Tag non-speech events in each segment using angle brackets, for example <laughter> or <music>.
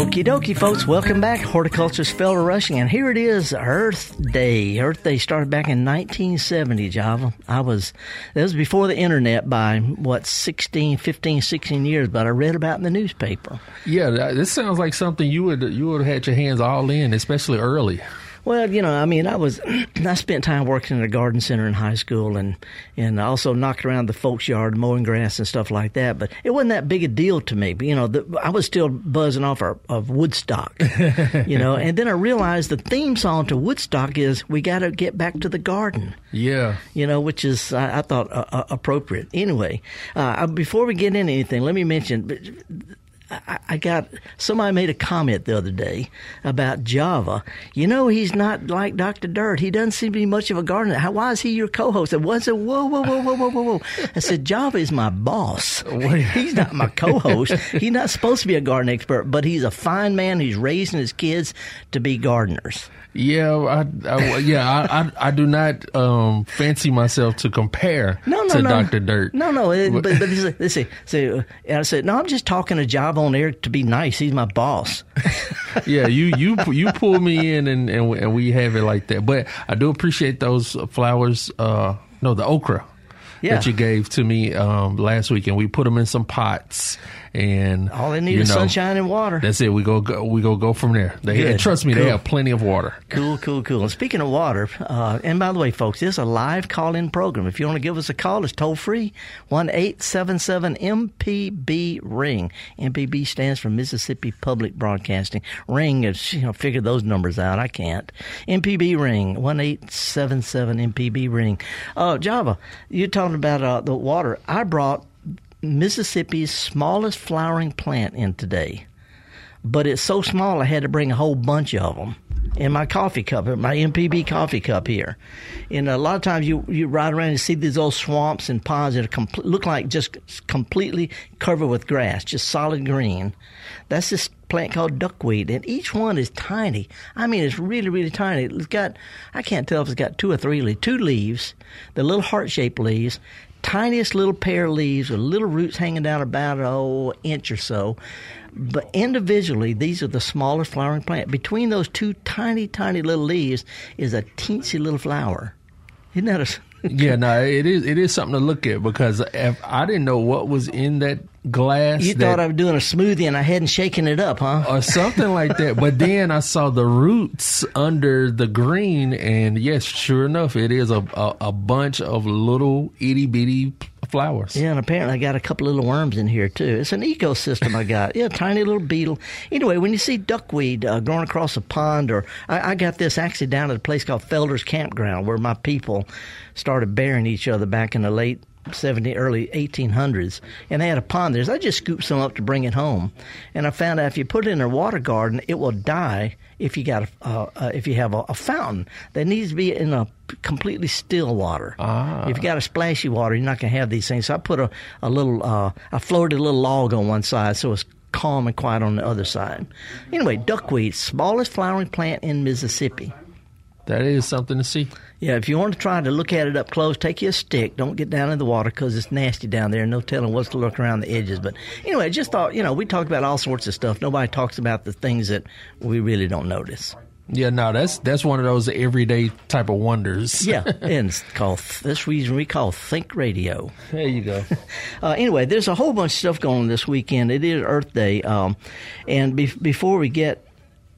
Okie dokie, folks. Welcome back. Horticulturist Felder Rushing. And here it is, Earth Day. Earth Day started back in 1970, Java. I was, that was before the internet by, what, 16, 15, 16 years, but I read about in the newspaper. Yeah, this sounds like something you would you would have had your hands all in, especially early. Well, you know, I mean, I was <clears throat> I spent time working in a garden center in high school, and and also knocked around the folks' yard, mowing grass and stuff like that. But it wasn't that big a deal to me. But, you know, the, I was still buzzing off of, of Woodstock, <laughs> you know. And then I realized the theme song to Woodstock is "We Got to Get Back to the Garden." Yeah, you know, which is I, I thought uh, uh, appropriate. Anyway, uh, before we get into anything, let me mention I got somebody made a comment the other day about Java. You know, he's not like Dr. Dirt. He doesn't seem to be much of a gardener. How, why is he your co-host? I said, whoa, whoa, whoa, whoa, whoa, whoa, whoa. I said, Java is my boss. He's not my co-host. He's not supposed to be a garden expert, but he's a fine man who's raising his kids to be gardeners. Yeah, I, I yeah, I, I, I, do not um, fancy myself to compare no, no, to no. Doctor Dirt. No, no, but but, but this, this, so, and I said, no, I'm just talking a job on air to be nice. He's my boss. <laughs> yeah, you you you pull me in and, and and we have it like that. But I do appreciate those flowers. Uh, no, the okra yeah. that you gave to me um, last week, and we put them in some pots and all they need is know, sunshine and water. That's it. We go, go we go go from there. They trust me, cool. they have plenty of water. Cool, cool, cool. And speaking of water, uh, and by the way, folks, this is a live call in program. If you want to give us a call, it's toll free one eight seven seven MPB ring. MPB stands for Mississippi Public Broadcasting. Ring is you know figure those numbers out. I can't. MPB ring one eight seven seven MPB ring. Oh, Java, you're talking about uh, the water. I brought Mississippi's smallest flowering plant in today. But it's so small I had to bring a whole bunch of them in my coffee cup, in my MPB coffee cup here. And a lot of times you, you ride around and see these old swamps and ponds that com- look like just completely covered with grass, just solid green. That's this plant called duckweed, and each one is tiny. I mean, it's really, really tiny. It's got, I can't tell if it's got two or three leaves, two leaves, the little heart shaped leaves, tiniest little pair of leaves with little roots hanging down about an oh, inch or so. But individually, these are the smallest flowering plant. Between those two tiny, tiny little leaves is a teensy little flower. Isn't that a <laughs> yeah, no, it is. It is something to look at because if I didn't know what was in that glass. You that, thought I was doing a smoothie and I hadn't shaken it up, huh? Or something like that. But <laughs> then I saw the roots under the green, and yes, sure enough, it is a a, a bunch of little itty bitty flowers. Yeah, and apparently I got a couple little worms in here too. It's an ecosystem I got. Yeah, tiny little beetle. Anyway, when you see duckweed uh, growing across a pond, or I, I got this actually down at a place called Felder's Campground, where my people started burying each other back in the late 70, early 1800s, and they had a pond there. So I just scooped some up to bring it home, and I found out if you put it in a water garden, it will die if you got a, uh, uh, if you have a, a, fountain that needs to be in a completely still water. Ah. If you got a splashy water, you're not gonna have these things. So I put a, a little, uh, I floated a little log on one side, so it's calm and quiet on the other side. Anyway, duckweed, smallest flowering plant in Mississippi. That is something to see. Yeah, if you want to try to look at it up close, take you a stick. Don't get down in the water because it's nasty down there. No telling what's to look around the edges. But anyway, I just thought, you know, we talk about all sorts of stuff. Nobody talks about the things that we really don't notice. Yeah, no, that's that's one of those everyday type of wonders. yeah, <laughs> and it's called this reason we call Think Radio. There you go. <laughs> uh, anyway, there's a whole bunch of stuff going on this weekend. It is Earth Day, um, and be- before we get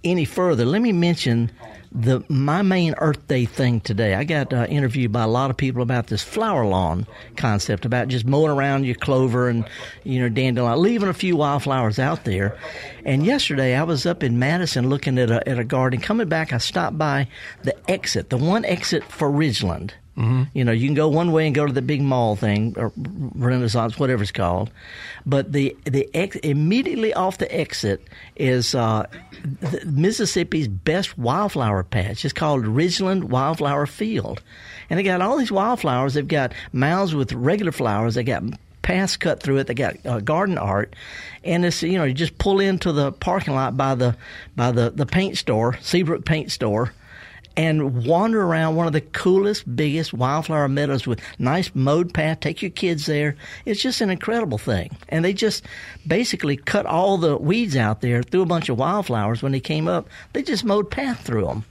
any further, let me mention the my main Earth Day thing today. I got uh, interviewed by a lot of people about this flower lawn concept, about just mowing around your clover and you know dandelion, leaving a few wildflowers out there. And yesterday I was up in Madison looking at a at a garden. Coming back, I stopped by the exit, the one exit for Ridgeland Mm-hmm. You know, you can go one way and go to the big mall thing or Renaissance, whatever it's called, but the the ex, immediately off the exit is uh, Mississippi's best wildflower patch. It's called Ridgeland Wildflower Field, and they got all these wildflowers. They've got mounds with regular flowers. They got paths cut through it. They got uh, garden art, and it's you know you just pull into the parking lot by the by the the paint store, Seabrook Paint Store and wander around one of the coolest, biggest wildflower meadows with nice mowed path. Take your kids there. It's just an incredible thing. And they just basically cut all the weeds out there, threw a bunch of wildflowers. When they came up, they just mowed path through them.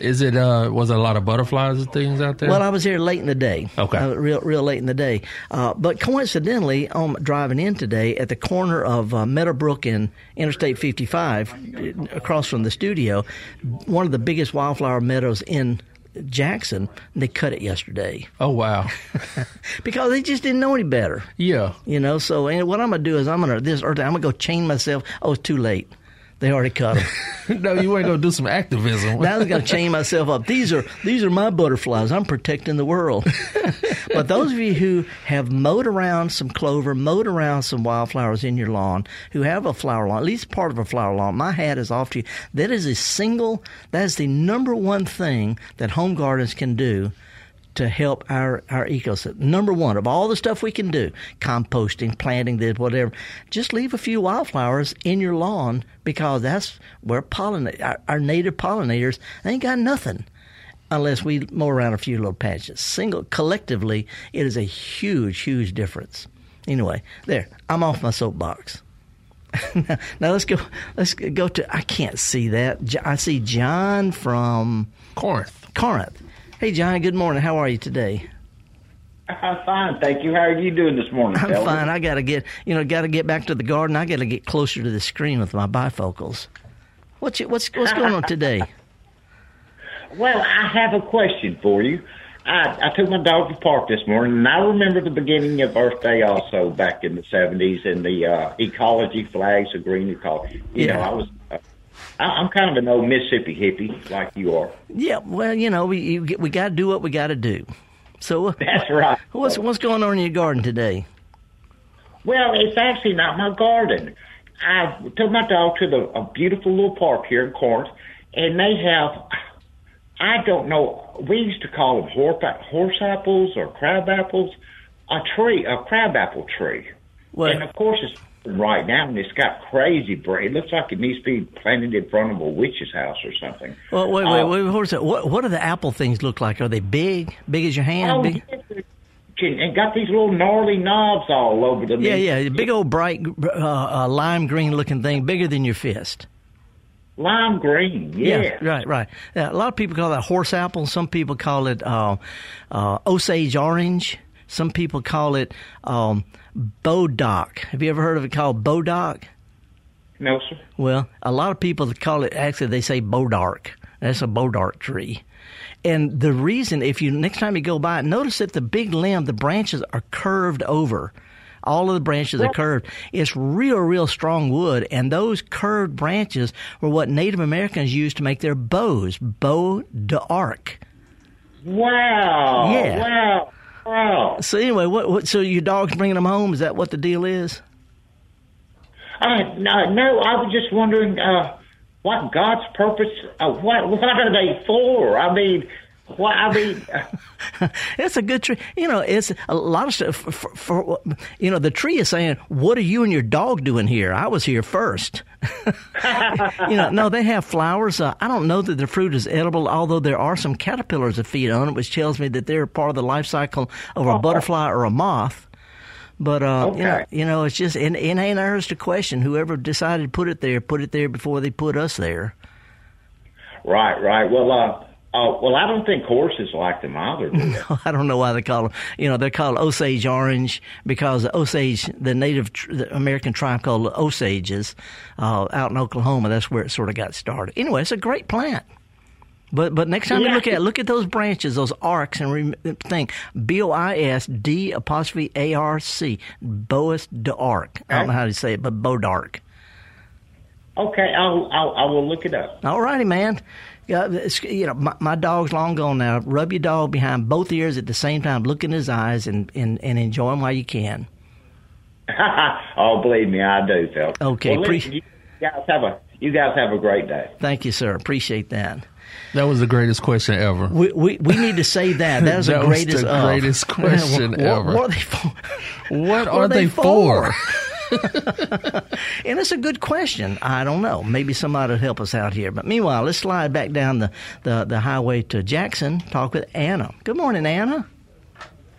Is it uh was it a lot of butterflies and things out there? Well, I was here late in the day. Okay, uh, real real late in the day. Uh, but coincidentally, um, driving in today at the corner of uh, Meadowbrook and Interstate 55, across from the studio, one of the biggest wildflower meadows in Jackson, they cut it yesterday. Oh wow! <laughs> because they just didn't know any better. Yeah, you know. So and what I'm gonna do is I'm gonna this earth. I'm gonna go chain myself. Oh, it's too late. They already cut them. <laughs> no, you ain't gonna do some activism. now I got to chain myself up. These are these are my butterflies. I'm protecting the world. <laughs> but those of you who have mowed around some clover, mowed around some wildflowers in your lawn, who have a flower lawn, at least part of a flower lawn, my hat is off to you. That is a single. That is the number one thing that home gardens can do to help our, our ecosystem. Number one, of all the stuff we can do, composting, planting this, whatever, just leave a few wildflowers in your lawn because that's where pollinate our, our native pollinators ain't got nothing unless we mow around a few little patches. Single collectively, it is a huge, huge difference. Anyway, there, I'm off my soapbox. now, <laughs> now, let's go. Let's go to. I can't see that. I see John from Corinth. Corinth. Hey, Johnny, good morning. How are you today? I'm fine, thank you. How are you doing this morning? I'm fine. I got to get, you know, got to get back to the garden. I got to get closer to the screen with my bifocals. What's what's what's going on today? <laughs> well, I have a question for you. I, I took my dog to the park this morning, and I remember the beginning of Earth Day also back in the '70s, and the uh, ecology flags, the green ecology. You yeah. know, I was uh, I'm kind of an old Mississippi hippie, like you are. Yeah, well, you know, we we got to do what we got to do. So uh, <laughs> that's right. What's what's going on in your garden today? Well, it's actually not my garden. I took my dog to the a beautiful little park here in Corinth, and they have. I don't know. We used to call them horse, horse apples or crab apples. A tree, a crab apple tree. Well, and of course, it's right now, and it's got crazy brain. It looks like it needs to be planted in front of a witch's house or something. Well, wait, wait, uh, wait. What, what, what do the apple things look like? Are they big? Big as your hand? Oh, big? and got these little gnarly knobs all over them. Yeah, yeah, big old bright uh, uh, lime green looking thing, bigger than your fist. Lime green, yeah. yeah right, right. Yeah, a lot of people call that horse apple. Some people call it uh, uh Osage orange. Some people call it um, Bodock. Have you ever heard of it called Bodock? No, sir. Well, a lot of people call it, actually, they say Bodark. That's a Bodark tree. And the reason, if you next time you go by it, notice that the big limb, the branches are curved over. All of the branches are curved. It's real, real strong wood, and those curved branches were what Native Americans used to make their bows. Bow d'arc. Wow. Yeah. Wow. Wow. So anyway, what, what? So your dog's bringing them home? Is that what the deal is? Uh, no, no. I was just wondering uh, what God's purpose. Uh, what <laughs> what are they for? I mean, I mean, <laughs> it's a good tree. You know, it's a lot of stuff. For, for, for, you know, the tree is saying, "What are you and your dog doing here? I was here first. <laughs> you know, no, they have flowers. Uh, I don't know that the fruit is edible, although there are some caterpillars that feed on it, which tells me that they're part of the life cycle of a oh. butterfly or a moth. But uh, okay. you, know, you know, it's just it, it ain't ours to question. Whoever decided to put it there, put it there before they put us there. Right, right. Well, uh, Oh well, I don't think horses like them either. No, <laughs> I don't know why they call them. You know, they're called Osage orange because Osage, the native the American tribe called Osages, uh, out in Oklahoma. That's where it sort of got started. Anyway, it's a great plant. But but next time yeah. you look at it, look at those branches, those arcs, and re- think B O I S D apostrophe A R C, Bois d'Arc. I don't know how to say it, but Bodark. Okay, I'll, I'll I will look it up. All righty, man. Yeah, you know, my, my, dog's long gone now. Rub your dog behind both ears at the same time, look in his eyes, and, and, and enjoy him while you can. <laughs> oh, believe me, I do, Phil. Okay, well, listen, you guys have a you guys have a great day. Thank you, sir. Appreciate that. That was the greatest question ever. We we, we need to say that. That was <laughs> that the greatest, was the greatest uh, <laughs> question what, ever. What, what, are they for? What, are, they, they for? And it's a good question. I don't know. Maybe somebody will help us out here. But meanwhile, let's slide back down the, the, the highway to Jackson. Talk with Anna. Good morning, Anna.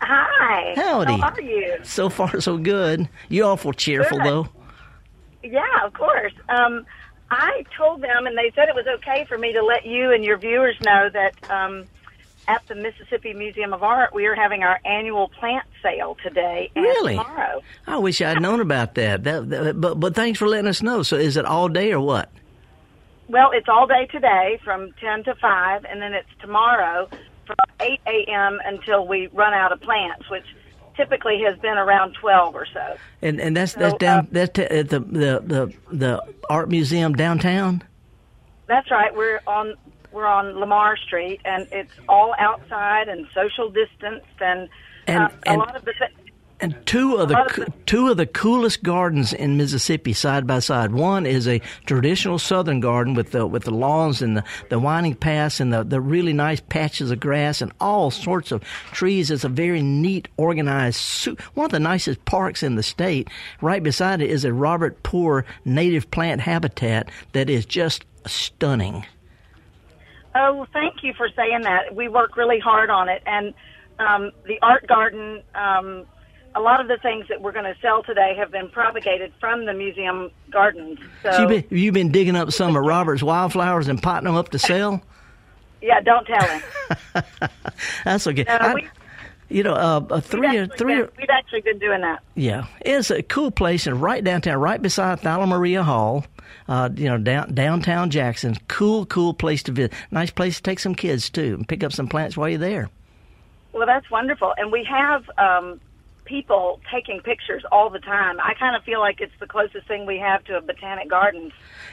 Hi. Howdy. How are you? So far, so good. You awful cheerful, good. though. Yeah, of course. Um, I told them, and they said it was okay for me to let you and your viewers know that um, at the Mississippi Museum of Art, we are having our annual plant sale today and really? tomorrow. I wish I'd known about that. That, that. But but thanks for letting us know. So is it all day or what? Well, it's all day today from 10 to 5, and then it's tomorrow from 8 a.m. until we run out of plants, which typically has been around 12 or so. And and that's that's down uh, that's t- at the, the the the art museum downtown. That's right. We're on we're on Lamar Street, and it's all outside and social distanced, and, and, uh, and a lot of the. Th- and two of the two of the coolest gardens in Mississippi side by side. One is a traditional southern garden with the with the lawns and the, the winding paths and the, the really nice patches of grass and all sorts of trees. It's a very neat, organized, one of the nicest parks in the state. Right beside it is a Robert Poore native plant habitat that is just stunning. Oh, thank you for saying that. We work really hard on it, and um, the art garden. Um, a lot of the things that we're going to sell today have been propagated from the museum gardens. So, so you've, been, you've been digging up some of Robert's wildflowers and potting them up to sell. yeah, don't tell him. <laughs> That's okay. No, I, we, you know, uh, a three or three. Been, we've actually been doing that. Yeah, it's a cool place and right downtown, right beside Thalia Mara Hall. Uh, you know, down, downtown Jackson. Cool, cool place to visit. Nice place to take some kids too and pick up some plants while you're there. Well, that's wonderful, and we have um, people taking pictures all the time. I kind of feel like it's the closest thing we have to a botanic garden.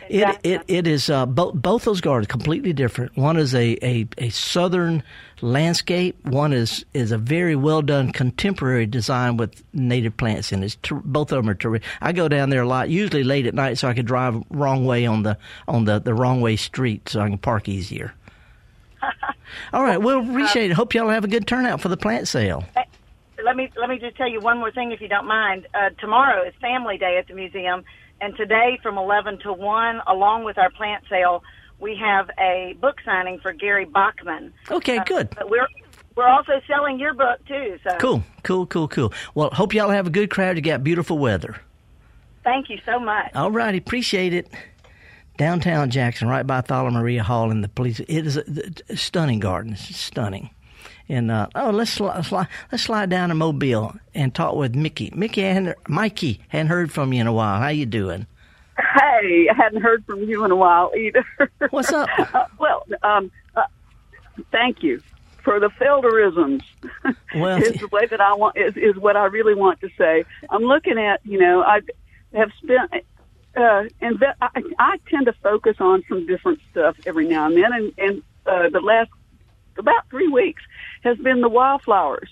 It, it it is uh, both both those gardens completely different. One is a, a, a southern landscape. One is is a very well done contemporary design with native plants in it. Ter- both of them are terrific. I go down there a lot, usually late at night, so I can drive wrong way on the on the, the wrong way street, so I can park easier. <laughs> All right, well, appreciate it. Hope y'all have a good turnout for the plant sale let me let me just tell you one more thing, if you don't mind. Uh, tomorrow is Family Day at the museum, and today from eleven to one, along with our plant sale, we have a book signing for Gary Bachman. Okay, uh, good. But we're we're also selling your book too. So cool, cool, cool, cool. Well, hope y'all have a good crowd. You got beautiful weather. Thank you so much. All righty, appreciate it. Downtown Jackson, right by Thalia Mara Hall, and the police. It is a, a stunning garden. It's stunning. And uh, oh, let's let's let's slide down to Mobile and talk with Mickey. Mickey, hadn't, Mikey, hadn't heard from you in a while. How you doing? Hey, I hadn't heard from you in a while either. <laughs> What's up? uh, well, um, uh, thank you for the Felderisms. <laughs> Well, is the way that I want is, is what I really want to say. I'm looking at you know I have spent. Uh, and I, I tend to focus on some different stuff every now and then, and, and uh, the last about three weeks has been the wildflowers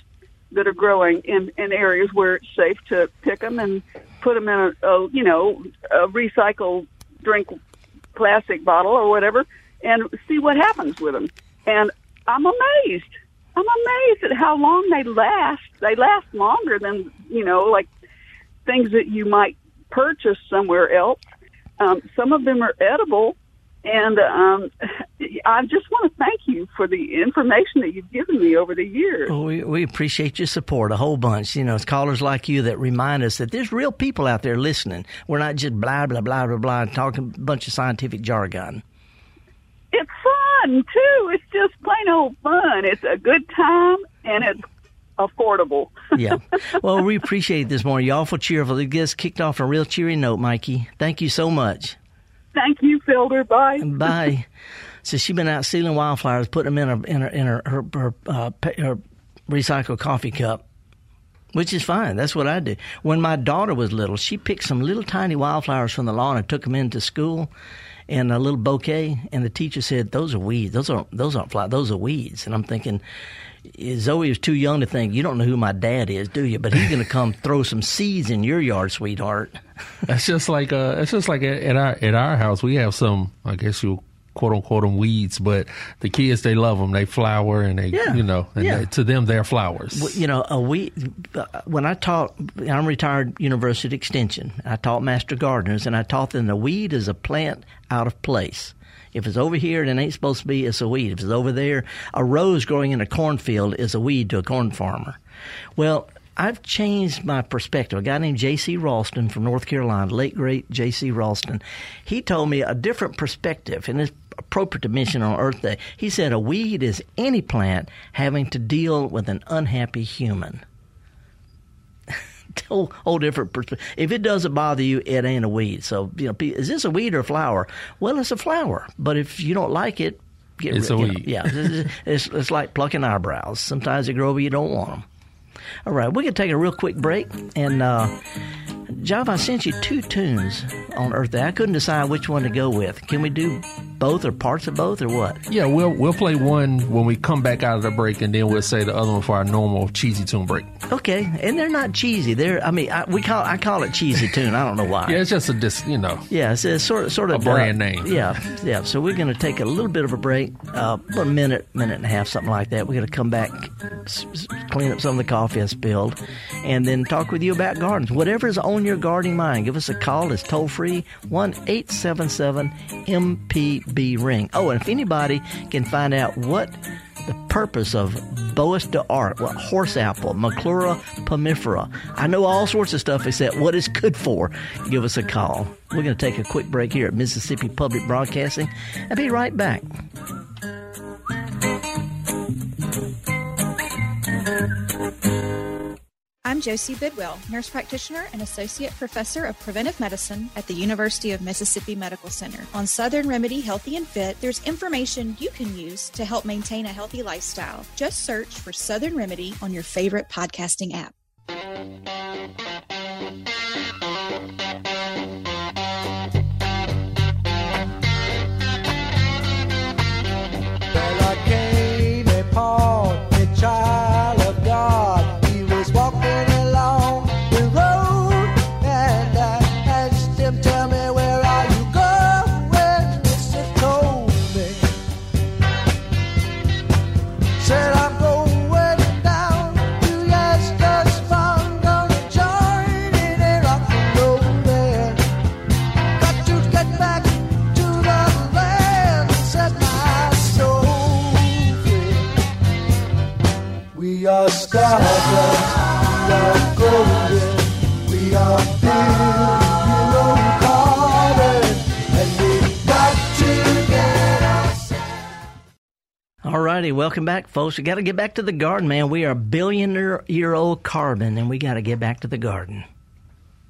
that are growing in, in areas where it's safe to pick them and put them in a, a you know a recycled drink plastic bottle or whatever and see what happens with them. And I'm amazed. I'm amazed at how long they last. They last longer than you know like things that you might purchase somewhere else. Um, some of them are edible, and um, I just want to thank you for the information that you've given me over the years. Well, we, we appreciate your support a whole bunch. You know, it's callers like you that remind us that there's real people out there listening. We're not just blah, blah, blah, blah, blah, talking a bunch of scientific jargon. It's fun, too. It's just plain old fun. It's a good time, and it's affordable. <laughs> yeah. Well, we appreciate this morning. You're awful cheerful. It gets kicked off a real cheery note, Mikey. Thank you so much. Thank you, Felder. Bye. Bye. So she's been out sealing wildflowers, putting them in her in her in her her, her, uh, her recycled coffee cup. Which is fine. That's what I do. When my daughter was little, she picked some little tiny wildflowers from the lawn and took them into school in a little bouquet. And the teacher said, "Those are weeds. Those aren't those aren't flowers. Those are weeds." And I'm thinking, Zoe is too young to think you don't know who my dad is, do you? But he's going to come throw some seeds in your yard, sweetheart. <laughs> That's just like uh, it's just like at our at our house we have some. I guess you quote unquote them weeds, but the kids they love them. They flower and they yeah. you know and yeah. they, to them they're flowers. Well, you know, a weed. When I taught, I'm retired university extension. I taught master gardeners, and I taught them the weed is a plant out of place. If it's over here and it ain't supposed to be, it's a weed. If it's over there, a rose growing in a cornfield is a weed to a corn farmer. Well, I've changed my perspective. A guy named J.C. Raulston from North Carolina, late great J.C. Raulston, he told me a different perspective, and it's appropriate to mention on Earth Day. He said a weed is any plant having to deal with an unhappy human <laughs> whole, whole different perspective. If it doesn't bother you, it ain't a weed. So, you know, is this a weed or a flower? Well, it's a flower. But if you don't like it, get it's rid, a weed. Know, yeah, it's, it's like plucking eyebrows. Sometimes they grow, but you don't want them. All right, we're going to take a real quick break. And, uh, Java, I sent you two tunes on Earth Day. I couldn't decide which one to go with. Can we do both or parts of both or what? Yeah, we'll we'll play one when we come back out of the break, and then we'll say the other one for our normal cheesy tune break. Okay, and they're not cheesy. They're I mean I, we call I call it cheesy tune. I don't know why. yeah, it's just a dis, you know. Yeah, it's, it's sort of sort of a brand uh, name. Yeah, yeah. So we're going to take a little bit of a break, uh, a minute, minute and a half, something like that. We're going to come back, s- clean up some of the coffee I spilled, and then talk with you about gardens. Whatever is on your gardening mind, give us a call. It's toll free one eight seven seven MPB ring. Oh, and if anybody can find out what the purpose of Bois d'Arc, what horse apple, Maclura pomifera. I know all sorts of stuff except what it's good for. Give us a call. We're going to take a quick break here at Mississippi Public Broadcasting and be right back. I'm Josie Bidwell, nurse practitioner and associate professor of preventive medicine at the University of Mississippi Medical Center. On Southern Remedy Healthy and Fit, there's information you can use to help maintain a healthy lifestyle. Just search for Southern Remedy on your favorite podcasting app. Righty, welcome back, folks. We got to get back to the garden, man. We are billionaire year old carbon, and we got to get back to the garden.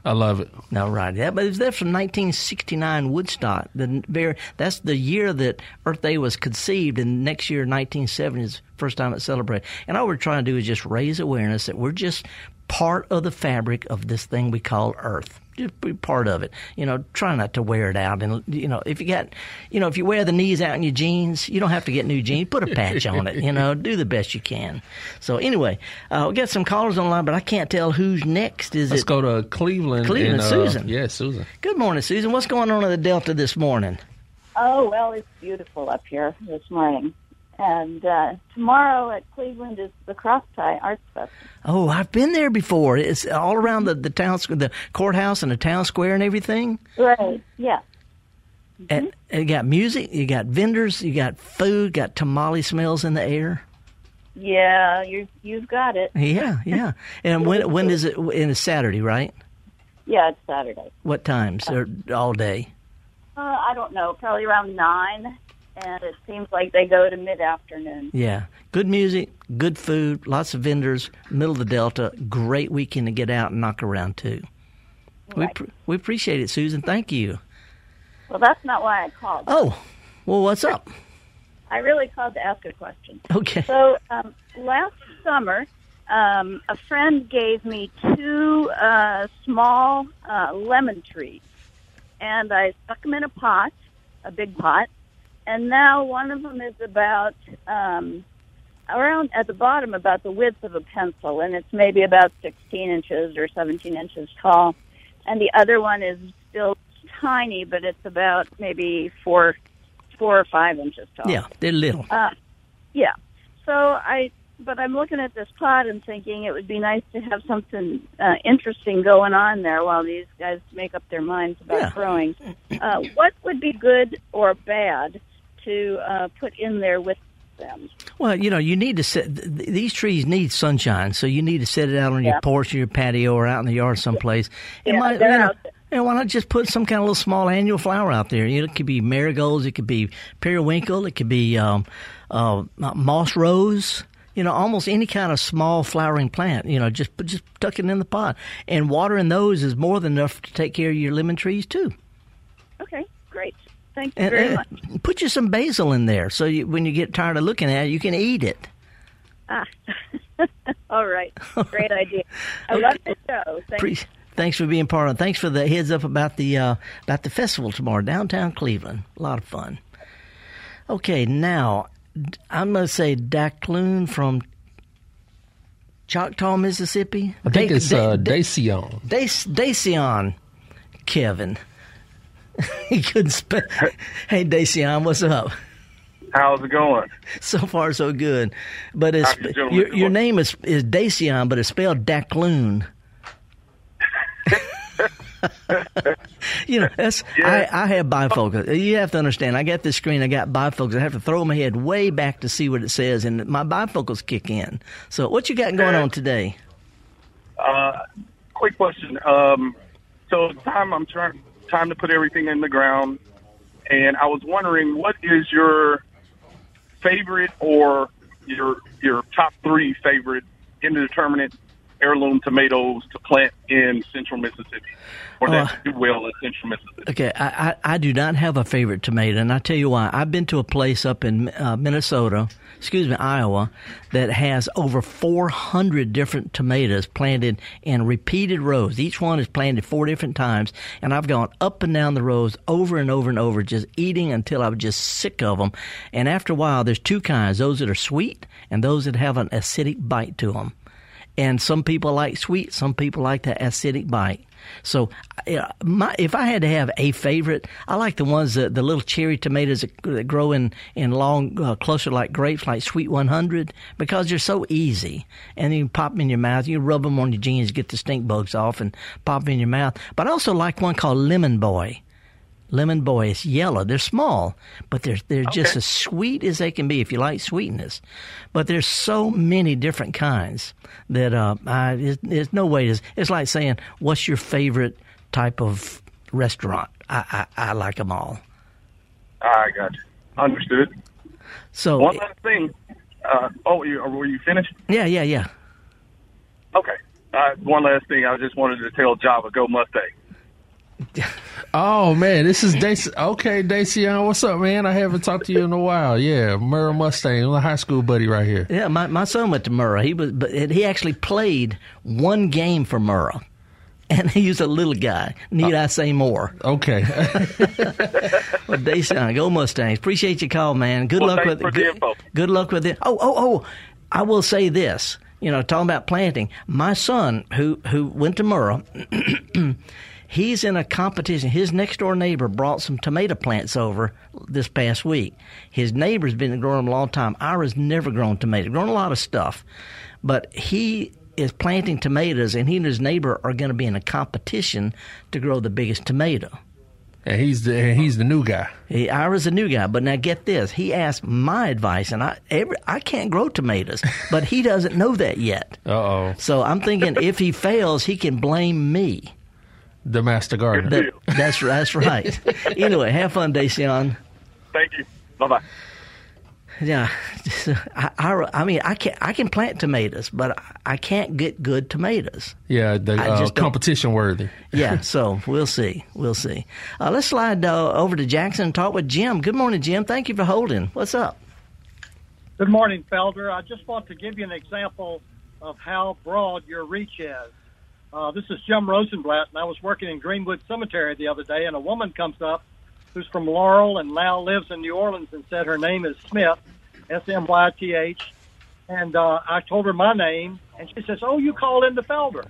I love it. All right, yeah, but there from 1969 Woodstock. The very that's the year that Earth Day was conceived, and next year 1970 is first time it's celebrated. And all we're trying to do is just raise awareness that we're just part of the fabric of this thing we call Earth just be part of it. You know, try not to wear it out. And you know, if you got, you know, if you wear the knees out in your jeans, you don't have to get new jeans. Put a patch on it. You know, do the best you can. So anyway, uh, we got some callers online, but I can't tell who's next. Is Let's it? go to Cleveland. Cleveland, and, uh, Susan. Yeah, Susan. Good morning, Susan. What's going on in the Delta this morning? Oh well, it's beautiful up here this morning. And uh, tomorrow at Cleveland is the Crosstie Arts Festival. Oh, I've been there before. It's all around the the town, the courthouse and the town square and everything. Right. Yeah. Mm-hmm. And, and you got music, you got vendors, you got food, got tamale smells in the air. Yeah, you you've got it. Yeah, yeah. <laughs> And when when is it? In a Saturday, right? Yeah, it's Saturday. What times? Or all day? Uh, I don't know. Probably around nine and it seems like they go to mid afternoon. Yeah, good music, good food, lots of vendors, middle of the Delta. Great weekend to get out and knock around too. Right. We pr- we appreciate it, Susan. Thank you. Well, that's not why I called. Oh, well, what's up? <laughs> I really called to ask a question. Okay. So um, last summer, um, a friend gave me two uh, small uh, lemon trees, and I stuck them in a pot, a big pot, and now one of them is about um, around at the bottom about the width of a pencil, and it's maybe about 16 inches or 17 inches tall, and the other one is still tiny, but it's about maybe four, four or five inches tall. Yeah, they're little. Uh, yeah. So I but I'm looking at this pot and thinking it would be nice to have something uh, interesting going on there while these guys make up their minds about Yeah. growing. Uh, what would be good or bad to uh, put in there with them? Well, you know, you need to set th- th- these trees need sunshine, so you need to set it out on your porch or your patio or out in the yard someplace. And Yeah, why, they're you know, out there. you know, why not just put some kind of little small annual flower out there? You know, it could be marigolds, it could be periwinkle, it could be um, uh, moss rose. You know, almost any kind of small flowering plant. You know, just just tuck it in the pot, and watering those is more than enough to take care of your lemon trees too. Okay, great. Thank you And, very and much. put you some basil in there, so you, when you get tired of looking at it, you can eat it. Ah. <laughs> All right, great <laughs> idea. I love the show. Thank Pre- thanks for being part of it. Thanks for the heads up about the uh, about the festival tomorrow, downtown Cleveland. A lot of fun. Okay, now I'm going to say Dacloon from Choctaw, Mississippi. I think Da- it's Da- uh, Da- Dacion. Dac- Dacion, Kevin. <laughs> he couldn't spell. Hey, Dacion, what's up? How's it going? So far, so good. But it's How you doing? your, your name is is Dacion, but it's spelled Dacloon. <laughs> you know, that's I, I have bifocals. You have to understand. I got this screen. I got bifocals. I have to throw my head way back to see what it says, and my bifocals kick in. So, what you got going on today? Uh, quick question. Um, so time I'm trying time to put everything in the ground, and I was wondering what is your favorite or your your top three favorite indeterminate heirloom tomatoes to plant in central Mississippi, or that Uh, do well in central Mississippi. Okay, I, I, I do not have a favorite tomato, and I tell you why. I've been to a place up in uh, Minnesota, excuse me, Iowa, that has over 400 different tomatoes planted in repeated rows. Each one is planted four different times, and I've gone up and down the rows over and over and over, just eating until I was just sick of them. And after a while, there's two kinds: those that are sweet and those that have an acidic bite to them. And some people like sweet, some people like the acidic bite. So, my, if I had to have a favorite, I like the ones that the little cherry tomatoes that, that grow in in long uh, cluster like grapes, like Sweet 100, because they're so easy. And you pop them in your mouth. You rub them on your jeans, get the stink bugs off, and pop them in your mouth. But I also like one called Lemon Boy. Lemon Boy is yellow. They're small, but they're they're just as sweet as they can be if you like sweetness. But there's so many different kinds that uh, I, there's, there's no way. To, it's like saying, "What's your favorite type of restaurant?" I I, I like them all. I got you. Understood. So One last thing. Uh, oh, you, were you finished? yeah, yeah, yeah. Okay. Uh, one last thing. I just wanted to tell Java, go Mustang. <laughs> Oh man, this is Daci. Okay, Dacion, what's up, man? I haven't talked to you in a while. Yeah, Murrah Mustang, my high school buddy right here. Yeah, my, my son went to Murrah. He was, but he actually played one game for Murrah, and <laughs> he was a little guy. Need oh. I say more? Okay. <laughs> Well, Dacion, go Mustangs. Appreciate your call, man. Good Well, luck with for the good, info. good luck with it. Oh, oh, oh! I will say this. You know, talking about planting. My son, who who went to Murrah, <clears throat> he's in a competition. His next door neighbor brought some tomato plants over this past week. His neighbor's been growing them a long time. Ira's never grown tomato, grown a lot of stuff, but he is planting tomatoes, and he and his neighbor are going to be in a competition to grow the biggest tomato. and he's the he's the new guy. He, Ira's the new guy, but now get this. He asked my advice, and I every, I can't grow tomatoes, <laughs> but he doesn't know that yet. Uh oh, So I'm thinking if he fails, he can blame me. The master gardener. That, that's that's right. <laughs> anyway, have fun, Dacion. Thank you. Bye bye. Yeah, I, I, I mean I can I can plant tomatoes, but I can't get good tomatoes. yeah, the uh, just don't- competition worthy. <laughs> Yeah, so we'll see, we'll see. Uh, let's slide uh, over to Jackson and talk with Jim. Good morning, Jim. Thank you for holding. What's up? Good morning, Felder. I just want to give you an example of how broad your reach is. Uh, this is Jim Rosenblatt, and I was working in Greenwood Cemetery the other day, and a woman comes up who's from Laurel and now lives in New Orleans and said her name is Smith, S M Y T H. And uh, I told her my name, and she says, "Oh, you call into Felder."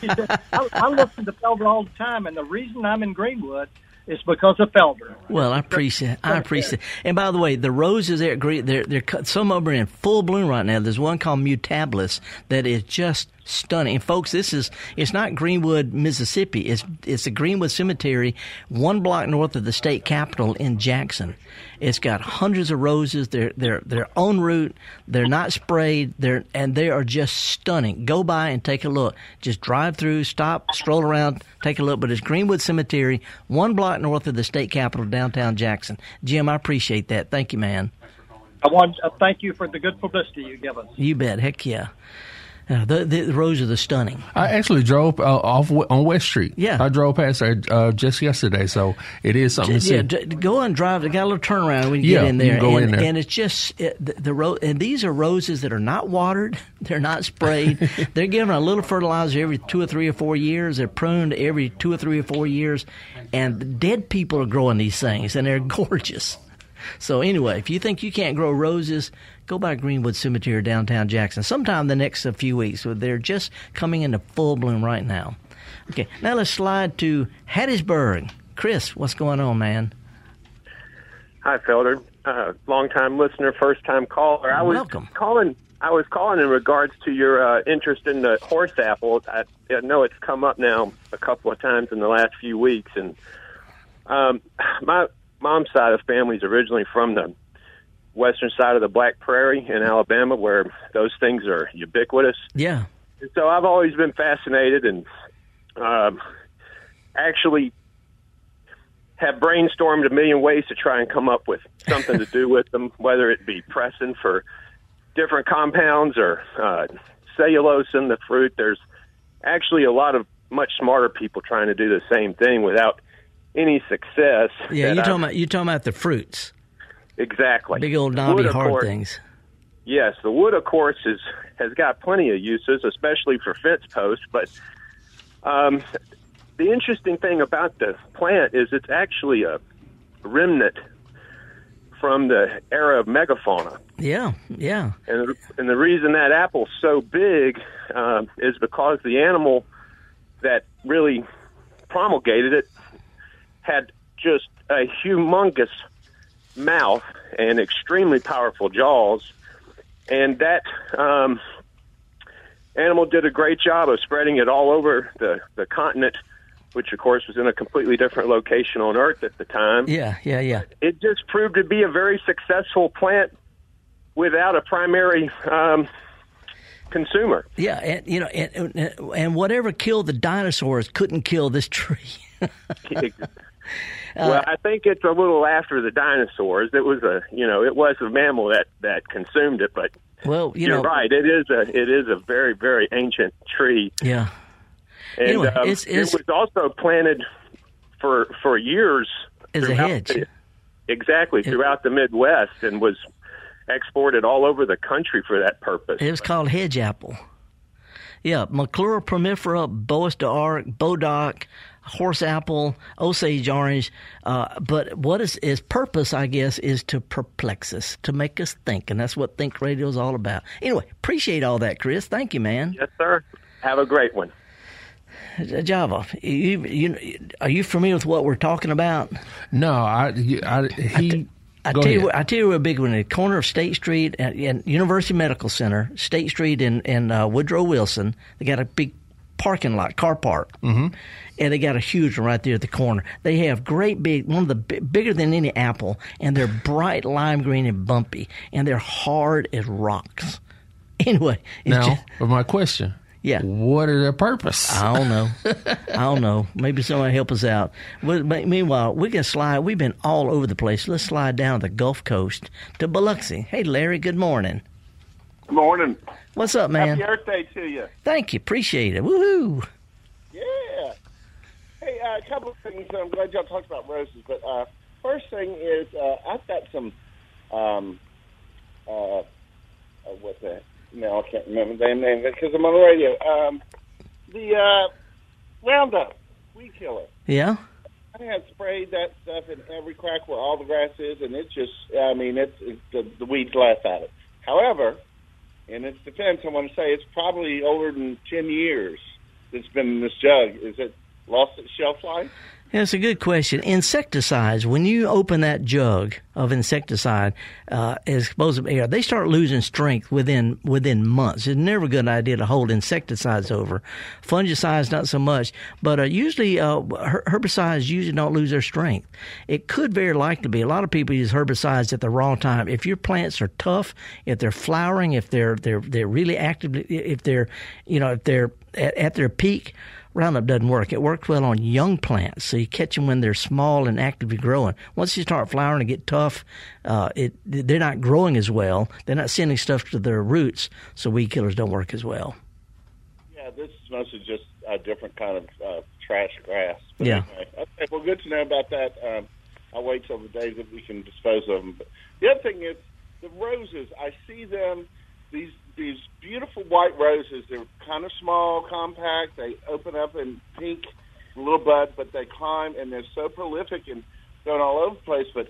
she said, I, "I listen to Felder all the time, and the reason I'm in Greenwood is because of Felder." Well, I appreciate. I appreciate. And by the way, the roses there, they're they're cut some of them are in full bloom right now. There's one called Mutabilis that is just stunning. And folks, this is it's not Greenwood, Mississippi. It's it's the Greenwood Cemetery, one block north of the state capitol in Jackson. It's got hundreds of roses. They're they're they're en route. They're not sprayed. They're and they are just stunning. Go by and take a look. Just drive through, stop, stroll around, take a look. But it's Greenwood Cemetery, one block north of the state capitol, downtown Jackson. Jim, I appreciate that. Thank you, man. I want to thank you for the good publicity you give us. You bet. Heck yeah. Uh, the, the, the roses are stunning. I actually drove uh, off on West Street. Yeah, I drove past there uh, just yesterday, so it is something to yeah, see. go and drive. They got a little turnaround when you yeah, get in there. You go and, in there. and it's just it, the, the ro- and these are roses that are not watered. <laughs> They're not sprayed. <laughs> They're given a little fertilizer every two or three or four years. They're pruned every two or three or four years, and dead people are growing these things, and they're <laughs> gorgeous. So anyway, if you think you can't grow roses, go by Greenwood Cemetery downtown Jackson sometime the next few weeks. They're just coming into full bloom right now. Okay, now let's slide to Hattiesburg. Chris, what's going on, man? Hi, Felder. Uh, long time listener, first time caller. I was Welcome. calling. I was calling in regards to your uh, interest in the horse apple. I, I know it's come up now a couple of times in the last few weeks, and um, my mom's side of the family is originally from the western side of the Black Prairie in Alabama, where those things are ubiquitous. Yeah. And so I've always been fascinated and um, actually have brainstormed a million ways to try and come up with something to do <laughs> with them, whether it be pressing for different compounds or uh, cellulose in the fruit. There's actually a lot of much smarter people trying to do the same thing without any success. Yeah, you're talking about you're talking about the fruits, exactly big old knobby hard course- things. Yes, the wood, of course, is has got plenty of uses, especially for fence posts. But um, the interesting thing about the plant is it's actually a remnant from the era of megafauna. Yeah, yeah. And and the reason that apple's so big um, is because the animal that really promulgated it had just a humongous mouth and extremely powerful jaws, and that um, animal did a great job of spreading it all over the the continent, which of course was in a completely different location on Earth at the time. Yeah, yeah, yeah. It just proved to be a very successful plant without a primary um, consumer. Yeah, and you know, and, and, and whatever killed the dinosaurs couldn't kill this tree. <laughs> well, I think it's a little after the dinosaurs. It was a, you know, it was a mammal that that consumed it, but well, you you're know, right. It is a it is a very very ancient tree, yeah. and Anyway, um, it's- it's- it was also planted for for years As a hedge. the- exactly throughout the Midwest, and was exported all over the country for that purpose. It was called hedge apple. Yeah, Maclura pomifera, Boas de Arc, Bodoc, horse apple, Osage orange. Uh, but what is its purpose, I guess, is to perplex us, to make us think, and that's what Think Radio is all about. Anyway, appreciate all that, Chris. Thank you, man. Yes, sir. Have a great one. Java, you, you, are you familiar with what we're talking about? No, I, I he. I tell you, ahead. what, I tell you a big one. At the corner of State Street and, and University Medical Center, State Street and, and uh, Woodrow Wilson, they got a big parking lot, car park, mm-hmm. and they got a huge one right there at the corner. They have great big, one of the bi- bigger than any apple, and they're <laughs> bright lime green and bumpy, and they're hard as rocks. <laughs> Anyway, it's Now, just- my question. Yeah. What is their purpose? I don't know. <laughs> I don't know. Maybe somebody help us out. But meanwhile, we can slide. We've been all over the place. Let's slide down the Gulf Coast to Biloxi. Hey, Larry. Good morning. Morning. What's up, man? Happy Earth Day to you. Thank you. Appreciate it. Woohoo! Yeah. Hey, uh, a couple of things. I'm glad y'all talked about roses, but uh, first thing is uh, I've got some um, uh, uh, what the no, I can't remember the name because I'm on the radio. Um, the uh, Roundup weed killer. Yeah. I had sprayed that stuff in every crack where all the grass is, and it's just, I mean, it's, it's the, the weeds laugh at it. However, in its defense, I want to say it's probably older than 10 years it's been in this jug. Is it lost its shelf life? That's a good question. Insecticides, when you open that jug of insecticide, uh, exposed air, they start losing strength within within months. It's never a good idea to hold insecticides over. Fungicides, not so much, but uh, usually uh, herbicides usually don't lose their strength. It could very likely be. A lot of people use herbicides at the wrong time. If your plants are tough, if they're flowering, if they're they're they're really actively, if they're you know if they're at, at their peak Roundup doesn't work. It works well on young plants, so you catch them when they're small and actively growing. Once you start flowering and get tough, uh, it they're not growing as well. They're not sending stuff to their roots, so weed killers don't work as well. Yeah, this is mostly just a different kind of uh, trash grass. But yeah. Anyway, okay, well, good to know about that. Um, I'll wait till the days that we can dispose of them. But the other thing is the roses. I see them these these beautiful white roses. They're kind of small, compact. They open up in pink little bud, but they climb and they're so prolific and going all over the place. But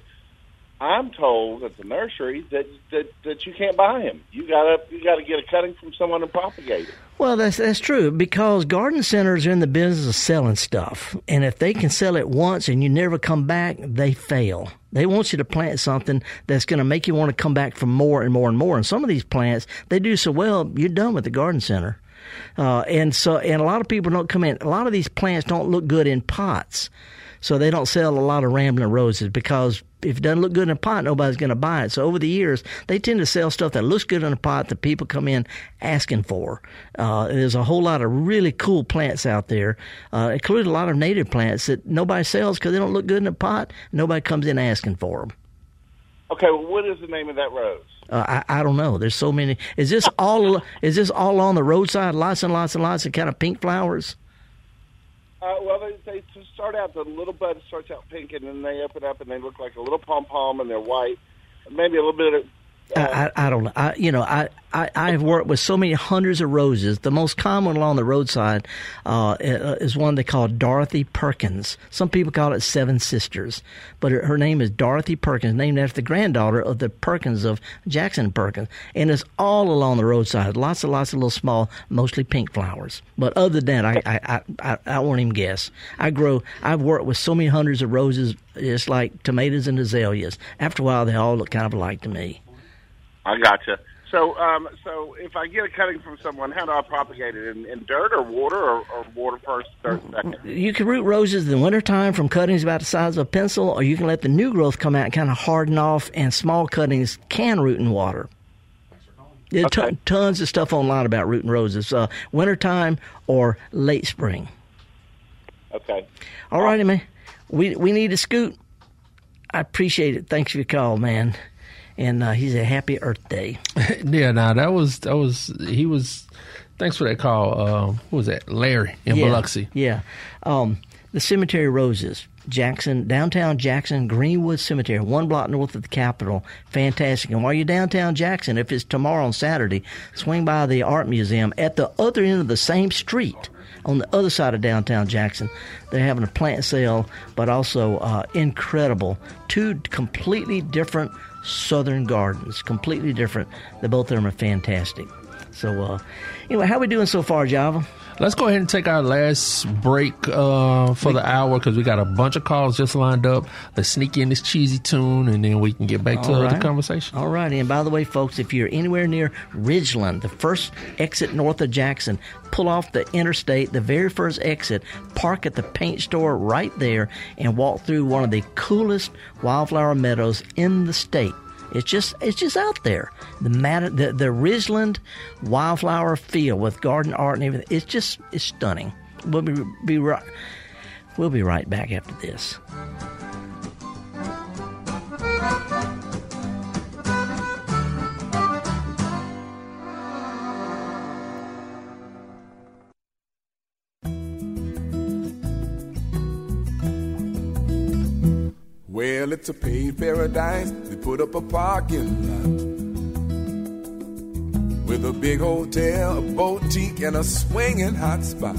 I'm told at the nursery that that, that you can't buy them. You gotta you gotta get a cutting from someone and propagate it. Well, that's that's true because garden centers are in the business of selling stuff, and if they can sell it once and you never come back, they fail. They want you to plant something that's going to make you want to come back for more and more and more. And some of these plants, they do so well, you're done with the garden center. Uh, and so, and a lot of people don't come in. A lot of these plants don't look good in pots, so they don't sell a lot of rambling roses because if it doesn't look good in a pot, nobody's going to buy it. So over the years, they tend to sell stuff that looks good in a pot that people come in asking for. Uh, there's a whole lot of really cool plants out there, uh, including a lot of native plants that nobody sells because they don't look good in a pot. Nobody comes in asking for them. Okay, well, what is the name of that rose? Uh, I, I don't know. There's so many. Is this all? is this all on the roadside? Lots and lots and lots of kind of pink flowers. Uh, well, they, they start out the little bud starts out pink, and then they open up and they look like a little pom pom, and they're white. Maybe a little bit of I, I, don't know. I, you know, I, I, I've worked with so many hundreds of roses. The most common along the roadside uh, is one they call Dorothy Perkins. Some people call it Seven Sisters, but her, her, name is Dorothy Perkins, named after the granddaughter of the Perkins of Jackson Perkins. And it's all along the roadside. Lots and lots of little small, mostly pink flowers. But other than that, I, I, I, I won't even guess. I grow, I've worked with so many hundreds of roses, it's like tomatoes and azaleas. After a while, they all look kind of alike to me. I gotcha. So, um, so if I get a cutting from someone, how do I propagate it in, in dirt or water or, or, water first, dirt second? You can root roses in the wintertime from cuttings about the size of a pencil, or you can let the new growth come out and kind of harden off, and small cuttings can root in water. There's okay. t- tons of stuff online about rooting roses, uh, wintertime or late spring. Okay. All righty, man. We we need to scoot. I appreciate it. Thanks for your call, man and uh, he's a happy Earth Day. <laughs> yeah, now that was that was he was. Thanks for that call. Uh, what was that? Larry in yeah, Biloxi. Yeah. Um, the Cemetery Roses, Jackson, downtown Jackson, Greenwood Cemetery, one block north of the Capitol. Fantastic. And while you're downtown Jackson, if it's tomorrow on Saturday, swing by the Art Museum at the other end of the same street on the other side of downtown Jackson. They're having a plant sale, but also uh, incredible. Two completely different Southern Gardens, completely different. The both of them are fantastic. So, uh, anyway, how we doing so far, Java? Let's go ahead and take our last break uh, for the hour because we got a bunch of calls just lined up. Let's sneak in this cheesy tune and then we can get back to right. the conversation. All right. And by the way, folks, if you're anywhere near Ridgeland, the first exit north of Jackson, pull off the interstate, the very first exit, park at the paint store right there, and walk through one of the coolest wildflower meadows in the state. It's just it's just out there. The matter the the Ridgeland wildflower field with garden art and everything. It's just it's stunning. We'll be be right we'll be right back after this. It's a paved paradise. They put up a parking lot with a big hotel, a boutique, and a swinging hot spot.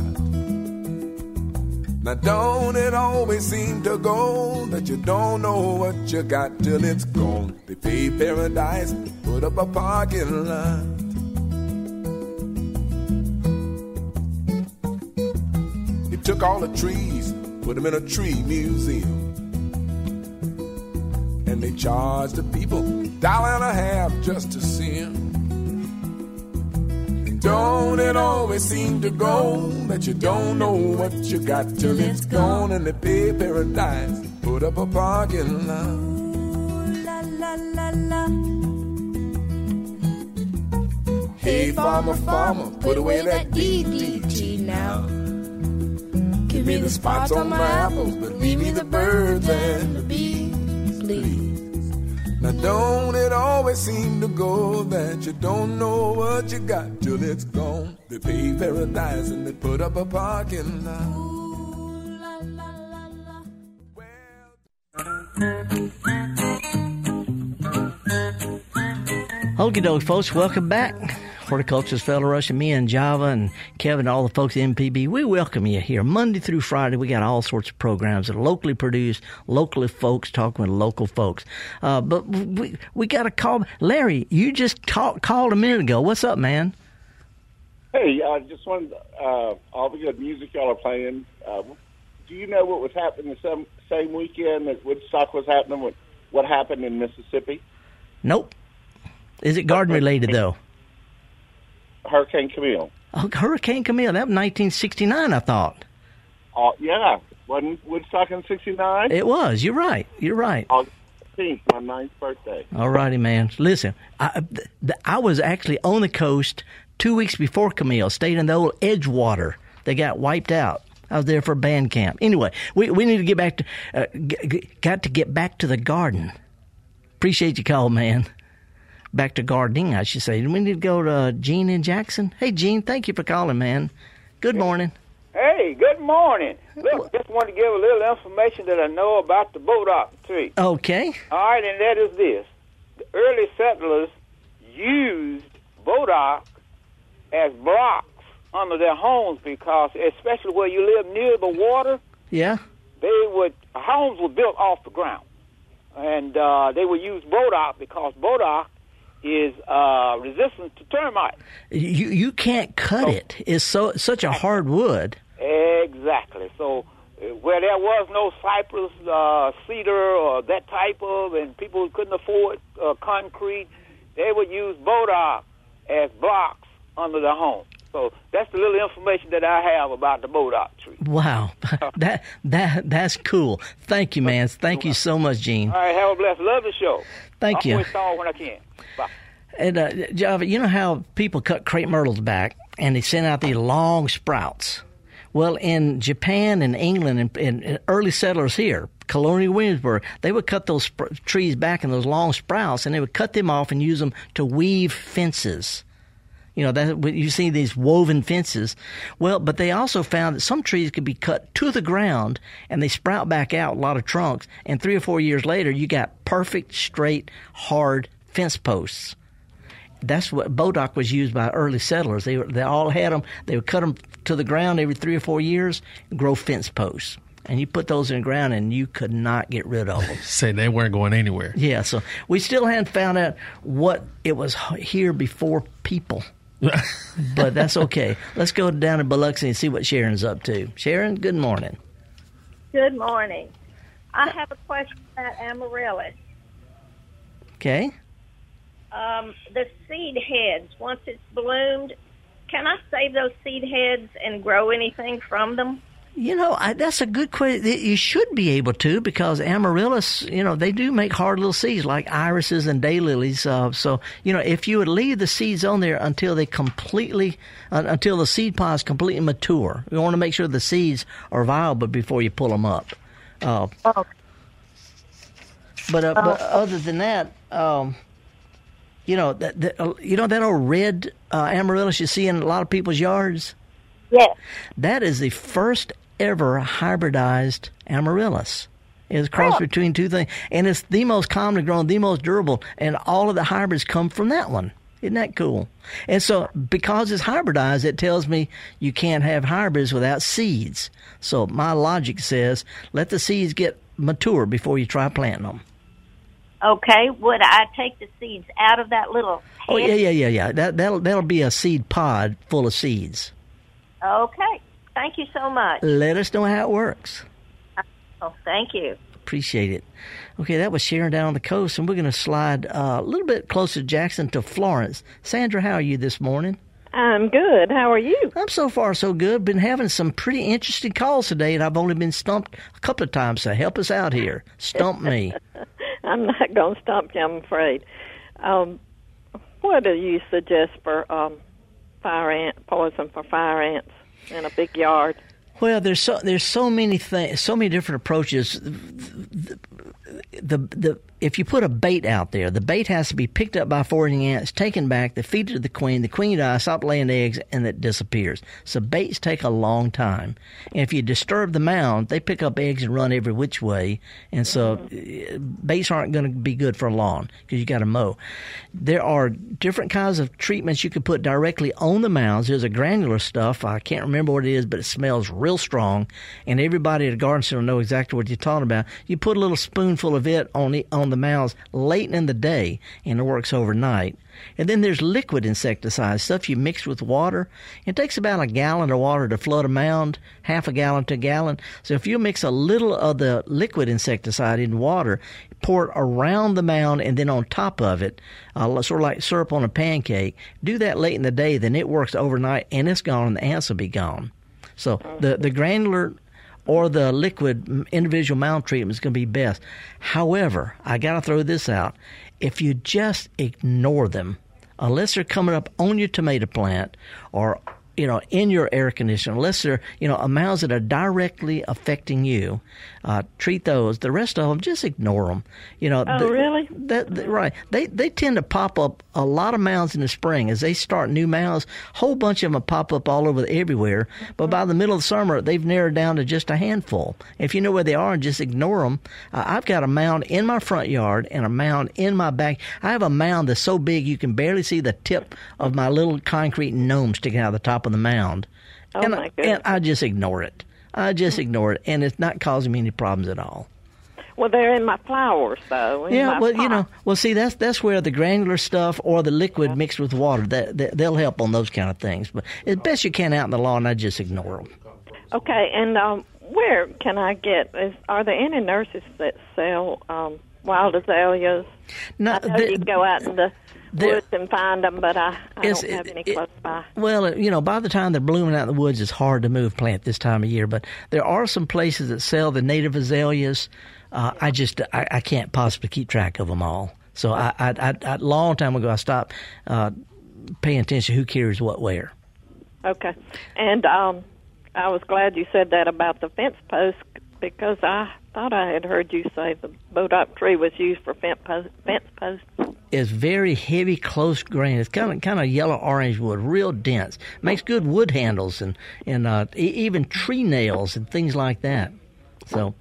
Now, don't it always seem to go that you don't know what you got till it's gone? They paved paradise, put up a parking lot. He took all the trees, put them in a tree museum. And they charge the people a dollar and a half just to see him. Don't it always seem to go that you don't know what you got till it's gone and they pay paradise, put up a parking lot. La, la, la, la. Hey, farmer, farmer, put away that DDT now. Give me the spots on my apples, but leave me the birds and the bees, please. Now don't it always seem to go that you don't know what you got till it's gone? They pay paradise and they put up a parking lot. Okie doke, folks, welcome back. Horticulturist Felder Rushing and me and Java and Kevin, all the folks at MPB, we welcome you here Monday through Friday. We got all sorts of programs that are locally produced, locally folks talking with local folks. Uh, but we we got to call Larry. You just talk, called a minute ago. What's up, man? Hey, I just wanted uh, all the good music y'all are playing. Uh, do you know what was happening the same, same weekend that Woodstock was happening? What what happened in Mississippi? Nope. Is it garden related though? Hurricane Camille. Oh, Hurricane Camille. That was 1969, I thought. Oh, uh, yeah. Wasn't Woodstock in 69? It was. You're right. You're right. August 15th, my ninth birthday. All righty, man. Listen, I, I was actually on the coast two weeks before Camille, stayed in the old Edgewater. They got wiped out. I was there for band camp. Anyway, we we need to get back to uh, g- got to get back to the garden. Appreciate you call, man back to gardening, I should say. We need to go to uh, Gene in Jackson. Hey, Gene, thank you for calling, man. Good morning. Hey, good morning. Look, just want to give a little information that I know about the bois d'arc tree. Okay. All right, and that is this. The early settlers used bois d'arc as blocks under their homes because, especially where you live near the water, yeah, they would homes were built off the ground, and uh, they would use bois d'arc because bois d'arc is uh, resistant to termites. You you can't cut so, it. It's so such a hard wood. Exactly. So uh, where there was no cypress, uh, cedar, or that type of, and people couldn't afford uh, concrete, they would use bois d'arc as blocks under the home. So that's the little information that I have about the bois d'arc tree. Wow, <laughs> <laughs> that that that's cool. Thank you, man. Thank you so much, Gene. All right, have a blessed. Love the show. Thank I'll you. Always call when I can. Bye. And uh, Java, you know how people cut crepe myrtles back and they send out these long sprouts. Well, in Japan and England and, and early settlers here, Colonial Williamsburg, they would cut those sp- trees back in those long sprouts, and they would cut them off and use them to weave fences. You know, that you see these woven fences. Well, but they also found that some trees could be cut to the ground and they sprout back out a lot of trunks. And three or four years later, you got perfect, straight, hard fence posts. That's what bois d'arc was used by early settlers. They they all had them. They would cut them to the ground every three or four years, grow fence posts and you put those in the ground and you could not get rid of them. <laughs> Say they weren't going anywhere. Yeah, so we still hadn't found out what it was here before people. <laughs> but that's okay. Let's go down to Biloxi and see what Sharon's up to. Sharon, good morning. Good morning. I have a question about amaryllis. Okay. Um, the seed heads, once it's bloomed, can I save those seed heads and grow anything from them? You know, I, that's a good question. You should be able to because amaryllis, you know, they do make hard little seeds like irises and daylilies. Uh, so, you know, if you would leave the seeds on there until they completely, uh, until the seed pod is completely mature, you want to make sure the seeds are viable before you pull them up. Uh, oh. But, uh, but oh. other than that, um, you know that, that uh, you know that old red uh, amaryllis you see in a lot of people's yards. Yes. That is the first ever hybridized amaryllis. It's a cross oh. between two things, and it's the most commonly grown, the most durable, and all of the hybrids come from that one. Isn't that cool? And so, because it's hybridized, it tells me you can't have hybrids without seeds. So, my logic says let the seeds get mature before you try planting them. Okay, would I take the seeds out of that little? Head? Oh yeah, yeah, yeah, yeah. That that'll that'll be a seed pod full of seeds. Okay, thank you so much. Let us know how it works. Oh, thank you. Appreciate it. Okay, that was Sharon down on the coast, and we're going to slide uh, a little bit closer to Jackson to Florence. Sandra, how are you this morning? I'm good. How are you? I'm so far so good. Been having some pretty interesting calls today, and I've only been stumped a couple of times. So help us out here. Stump me. <laughs> I'm not going to stump you. I'm afraid. Um, what do you suggest for um, fire ant poison for fire ants in a big yard? Well, there's so there's so many things, so many different approaches. The, the, the if you put a bait out there, the bait has to be picked up by foraging ants, taken back, they feed it to the queen, the queen dies, stop laying eggs, and it disappears. So baits take a long time. And if you disturb the mound, they pick up eggs and run every which way. And so mm-hmm. baits aren't going to be good for a long because you got to mow. There are different kinds of treatments you can put directly on the mounds. There's a granular stuff. I can't remember what it is, but it smells real strong. And everybody at a garden center will know exactly what you're talking about. You put a little spoonful of it on the, on the mounds late in the day, and it works overnight. And then there's liquid insecticide, stuff you mix with water. It takes about a gallon of water to flood a mound, half a gallon to a gallon. So if you mix a little of the liquid insecticide in water, pour it around the mound and then on top of it, uh, sort of like syrup on a pancake, do that late in the day, then it works overnight and it's gone and the ants will be gone. So the, the granular or the liquid individual mound treatment is going to be best. However, I got to throw this out. If you just ignore them, unless they're coming up on your tomato plant or you know, in your air conditioner, unless they're, you know, amounts that are directly affecting you, uh, treat those. The rest of them, just ignore them. You know. Oh, the, really? That, the, right. They they tend to pop up a lot of mounds in the spring as they start new mounds. A whole bunch of them pop up all over everywhere. But by the middle of the summer, they've narrowed down to just a handful. If you know where they are, just ignore them. Uh, I've got a mound in my front yard and a mound in my back. I have a mound that's so big you can barely see the tip of my little concrete gnome sticking out of the top of the mound. Oh and, my I, and I just ignore it. I just ignore it, and it's not causing me any problems at all. Well, they're in my flowers, though. yeah, well, pot. you know, well, see, that's that's where the granular stuff or the liquid yeah. mixed with water that, that, they'll help on those kind of things. But as best you can out in the lawn, I just ignore them. Okay, and um, where can I get? Is, are there any nurses that sell um, wild azaleas? No, I know the, you go out in the woods and find them, but I, I don't have any close by. Well, you know, by the time they're blooming out in the woods, it's hard to move plant this time of year. But there are some places that sell the native azaleas. Uh, I just I, I, can't possibly keep track of them all. So I, I, I, a long time ago, I stopped uh, paying attention who carries what where. Okay, and um, I was glad you said that about the fence post because I thought I had heard you say the bois d'arc tree was used for fence posts. It's very heavy, close grain. It's kind of kind of yellow orange wood, real dense. Makes good wood handles and and uh, even tree nails and things like that. So,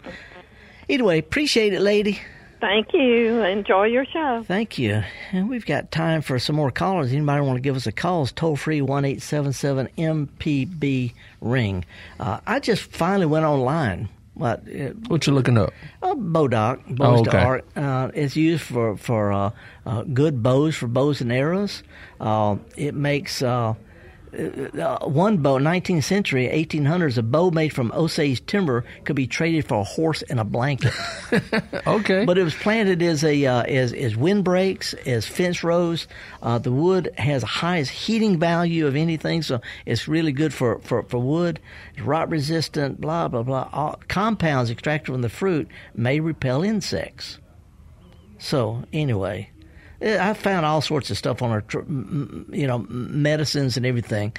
anyway, appreciate it, lady. Thank you. Enjoy your show. Thank you. And we've got time for some more callers. Anybody want to give us a call? It's toll free one eight seven seven MPB ring. Uh, I just finally went online what? Uh, what you looking up? Uh, Bois d'Arc, bows oh, okay. to arc. Uh, it's used for for uh, uh, good bows for bows and arrows. Uh, it makes uh, one bow, 19th century, 1800s, a bow made from Osage timber could be traded for a horse and a blanket. <laughs> okay. But it was planted as a uh, as as windbreaks, as fence rows. Uh, the wood has the highest heating value of anything, so it's really good for, for, for wood. It's rot resistant. Blah blah blah. All, compounds extracted from the fruit may repel insects. So anyway, I found all sorts of stuff on our, you know, medicines and everything.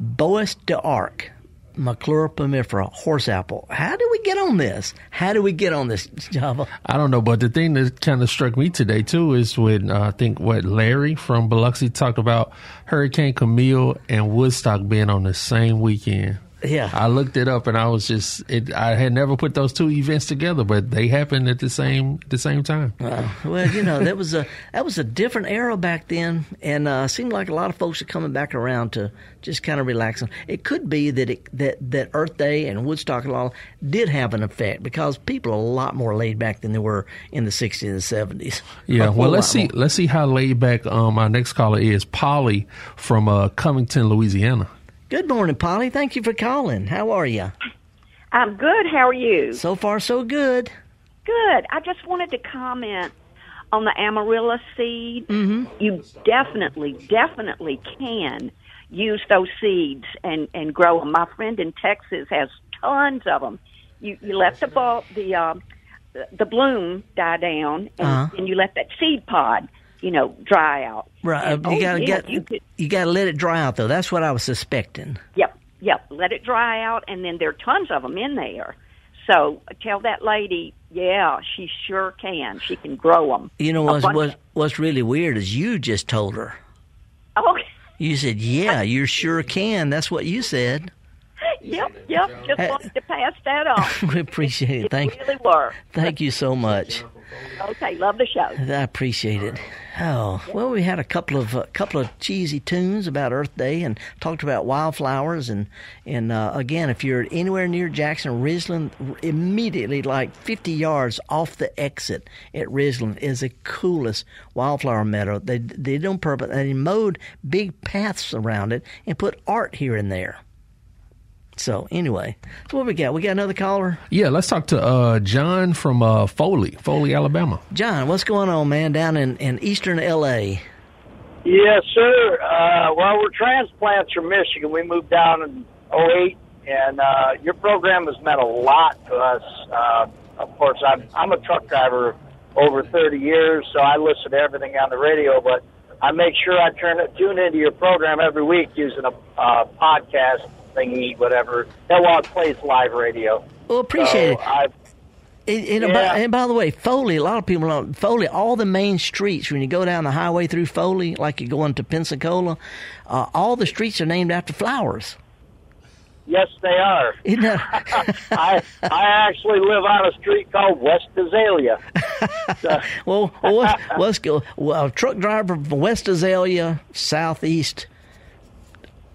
Bois d'Arc, Maclura pomifera, horse apple. How do we get on this? How do we get on this, Java? I don't know, but the thing that kind of struck me today too is when uh, I think what Larry from Biloxi talked about Hurricane Camille and Woodstock being on the same weekend. Yeah. I looked it up and I was just it. I had never put those two events together, but they happened at the same the same time. Uh, well, you know that was a that was a different era back then, and uh, seemed like a lot of folks are coming back around to just kind of relaxing. It could be that it, that that Earth Day and Woodstock and all did have an effect because people are a lot more laid back than they were in the '60s and '70s. Yeah. <laughs> Well, let's see. More. Let's see how laid back um, our next caller is. Polly from uh, Covington, Louisiana. Good morning, Polly. Thank you for calling. How are you? I'm good. How are you? So far, so good. Good. I just wanted to comment on the amaryllis seed. Mm-hmm. You definitely, definitely can use those seeds and and grow them. My friend in Texas has tons of them. You you let the bulb the uh, the bloom die down, and, uh-huh. and you let that seed pod you know, dry out. Right. And, you oh, gotta yeah, get you, could, you gotta let it dry out though. That's what I was suspecting. Yep. Yep. Let it dry out, and then there are tons of them in there. So tell that lady, yeah, she sure can. She can grow them. You know what's what's, what's really weird is you just told her. Oh. You said, "Yeah, <laughs> you sure can." That's what you said. Yep, yep. Just wanted to pass that on. <laughs> we appreciate it. Thank, really were. thank you so much. Okay, love the show. I appreciate it. Oh well, we had a couple of a couple of cheesy tunes about Earth Day and talked about wildflowers and and uh, again, if you're anywhere near Jackson, Ridgeland, immediately like 50 yards off the exit at Ridgeland is the coolest wildflower meadow. They they don't purpose they mowed big paths around it and put art here and there. So anyway, so what we got? We got another caller. Yeah, let's talk to uh, John from uh, Foley, Foley, Alabama. John, what's going on, man? Down in in eastern L.A. Yes, sir. Uh, well, we're transplants from Michigan. We moved down in '08, and uh, your program has meant a lot to us. Uh, of course, I'm I'm a truck driver over 30 years, so I listen to everything on the radio, but I make sure I turn it, tune into your program every week using a uh, podcast thingy, whatever. That while it plays live radio. Well, appreciate so it. And, and, Yeah. by, and by the way, Foley, a lot of people don't. Foley, all the main streets, when you go down the highway through Foley, like you're going to Pensacola, uh, all the streets are named after flowers. yes, they are. Isn't that? <laughs> <laughs> I I actually live on a street called West Azalea. <laughs> well, well let's, let's go. Well, a truck driver from West Azalea, southeast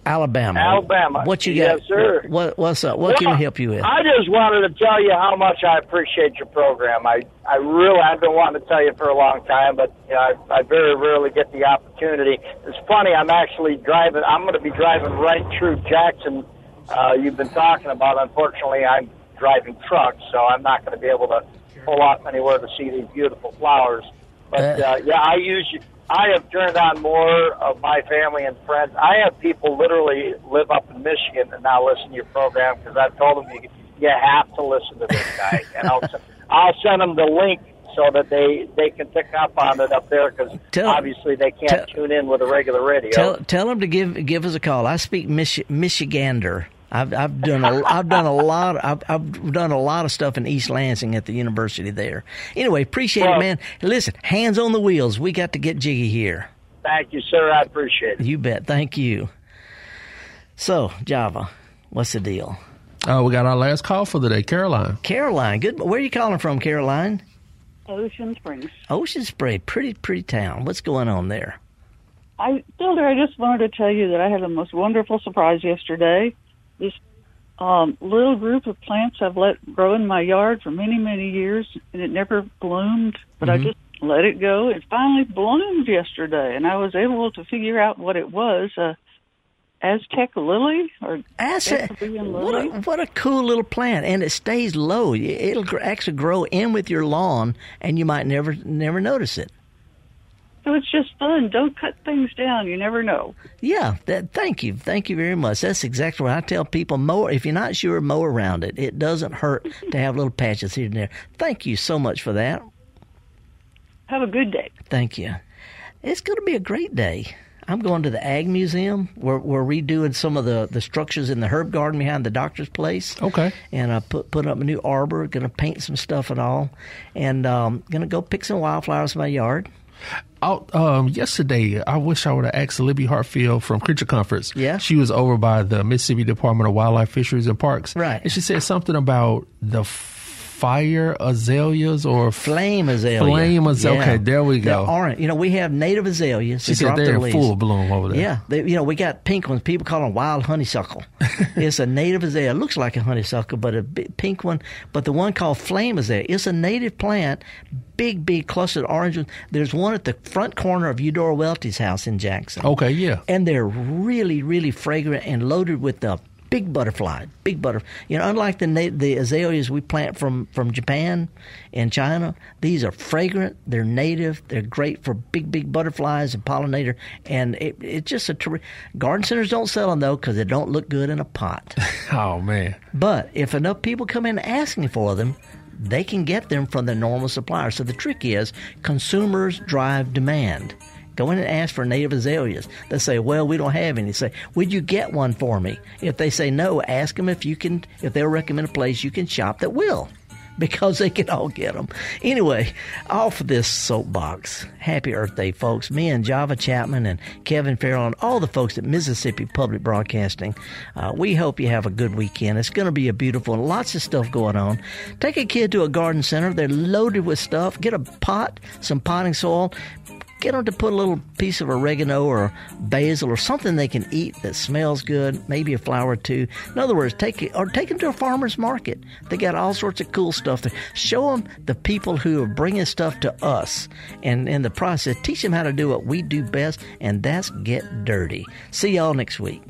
Alabama. Alabama. What you Yes, got? sir. What, what's up? What can Well, we help you with? I just wanted to tell you how much I appreciate your program. I, I really, I've been wanting to tell you for a long time, but you know, I, I very rarely get the opportunity. It's funny, I'm actually driving, I'm going to be driving right through Jackson. Uh, you've been talking about, unfortunately, I'm driving trucks, so I'm not going to be able to pull off anywhere to see these beautiful flowers. But, uh, yeah, I use you. I have turned on more of my family and friends. I have people literally live up in Michigan and now listen to your program because I've told them you, you have to listen to this guy, <laughs> and I'll I'll send them the link so that they they can pick up on it up there because obviously they can't tune in with a regular radio. Tell tell them to give give us a call. I speak Mich- Michigander. I've I've done a I've done a lot I've I've done a lot of stuff in East Lansing at the university there. Anyway, appreciate it, man. Listen, hands on the wheels. We got to get jiggy here. Thank you, sir. I appreciate it. You bet. Thank you. So Java, what's the deal? Uh, we got our last call for the day, Caroline. Caroline, good. Where are you calling from, Caroline? Ocean Springs. Ocean Spray, pretty pretty town. What's going on there? I, Felder, I just wanted to tell you that I had the most wonderful surprise yesterday. This um, little group of plants I've let grow in my yard for many, many years, and it never bloomed, but I Mhm. just let it go. It finally bloomed yesterday, and I was able to figure out what it was. Uh, Aztec lily or Aztec What a, lily. what a cool little plant, and it stays low. It'll actually grow in with your lawn, and you might never never notice it. So it's just fun. Don't cut things down. You never know. Yeah, that, thank you, thank you very much. That's exactly what I tell people. Mow if you're not sure, mow around it. It doesn't hurt <laughs> to have little patches here and there. Thank you so much for that. Have a good day. Thank you. It's going to be a great day. I'm going to the Ag Museum. We're, we're redoing some of the, the structures in the herb garden behind the doctor's place. Okay. And I put put up a new arbor. Going to paint some stuff and all, and um, going to go pick some wildflowers in my yard. Out um, yesterday, I wish I would have asked Libby Hartfield from Creature Comforts. Yeah, she was over by the Mississippi Department of Wildlife, Fisheries, and Parks. Right, and she said something about the fire azaleas or flame azalea. Flame azalea. Yeah. Okay, there we go. They're orange. You know, we have native azaleas. She said they're in full bloom over there. Yeah, they, you know, we got pink ones. People call them wild honeysuckle. <laughs> it's a native azalea. It looks like a honeysuckle, but a pink one. But the one called flame azalea, it's a native plant. Big, big clustered orange ones. There's one at the front corner of Eudora Welty's house in Jackson. Okay, yeah. And they're really, really fragrant and loaded with the big butterfly, big butterfly. You know, unlike the the azaleas we plant from from Japan and China, these are fragrant. They're native. They're great for big big butterflies and pollinator. And it, it's just a ter- garden centers don't sell them though because they don't look good in a pot. <laughs> oh man! But if enough people come in asking for them, they can get them from the normal supplier. So the trick is consumers drive demand. Go in and ask for native azaleas. They say, well, we don't have any. Say, would you get one for me? If they say no, ask them if you can, if they'll recommend a place you can shop that will. <laughs> Because they can all get them. Anyway, off of this soapbox. Happy Earth Day, folks. Me and Java Chapman and Kevin Farrell and all the folks at Mississippi Public Broadcasting. Uh, we hope you have a good weekend. It's going to be a beautiful, lots of stuff going on. Take a kid to a garden center. They're loaded with stuff. Get a pot, some potting soil get them to put a little piece of oregano or basil or something they can eat that smells good, maybe a flower or two. In other words, take or take them to a farmer's market. They got all sorts of cool stuff there. Show them the people who are bringing stuff to us, and in the process, teach them how to do what we do best, and that's get dirty. See y'all next week.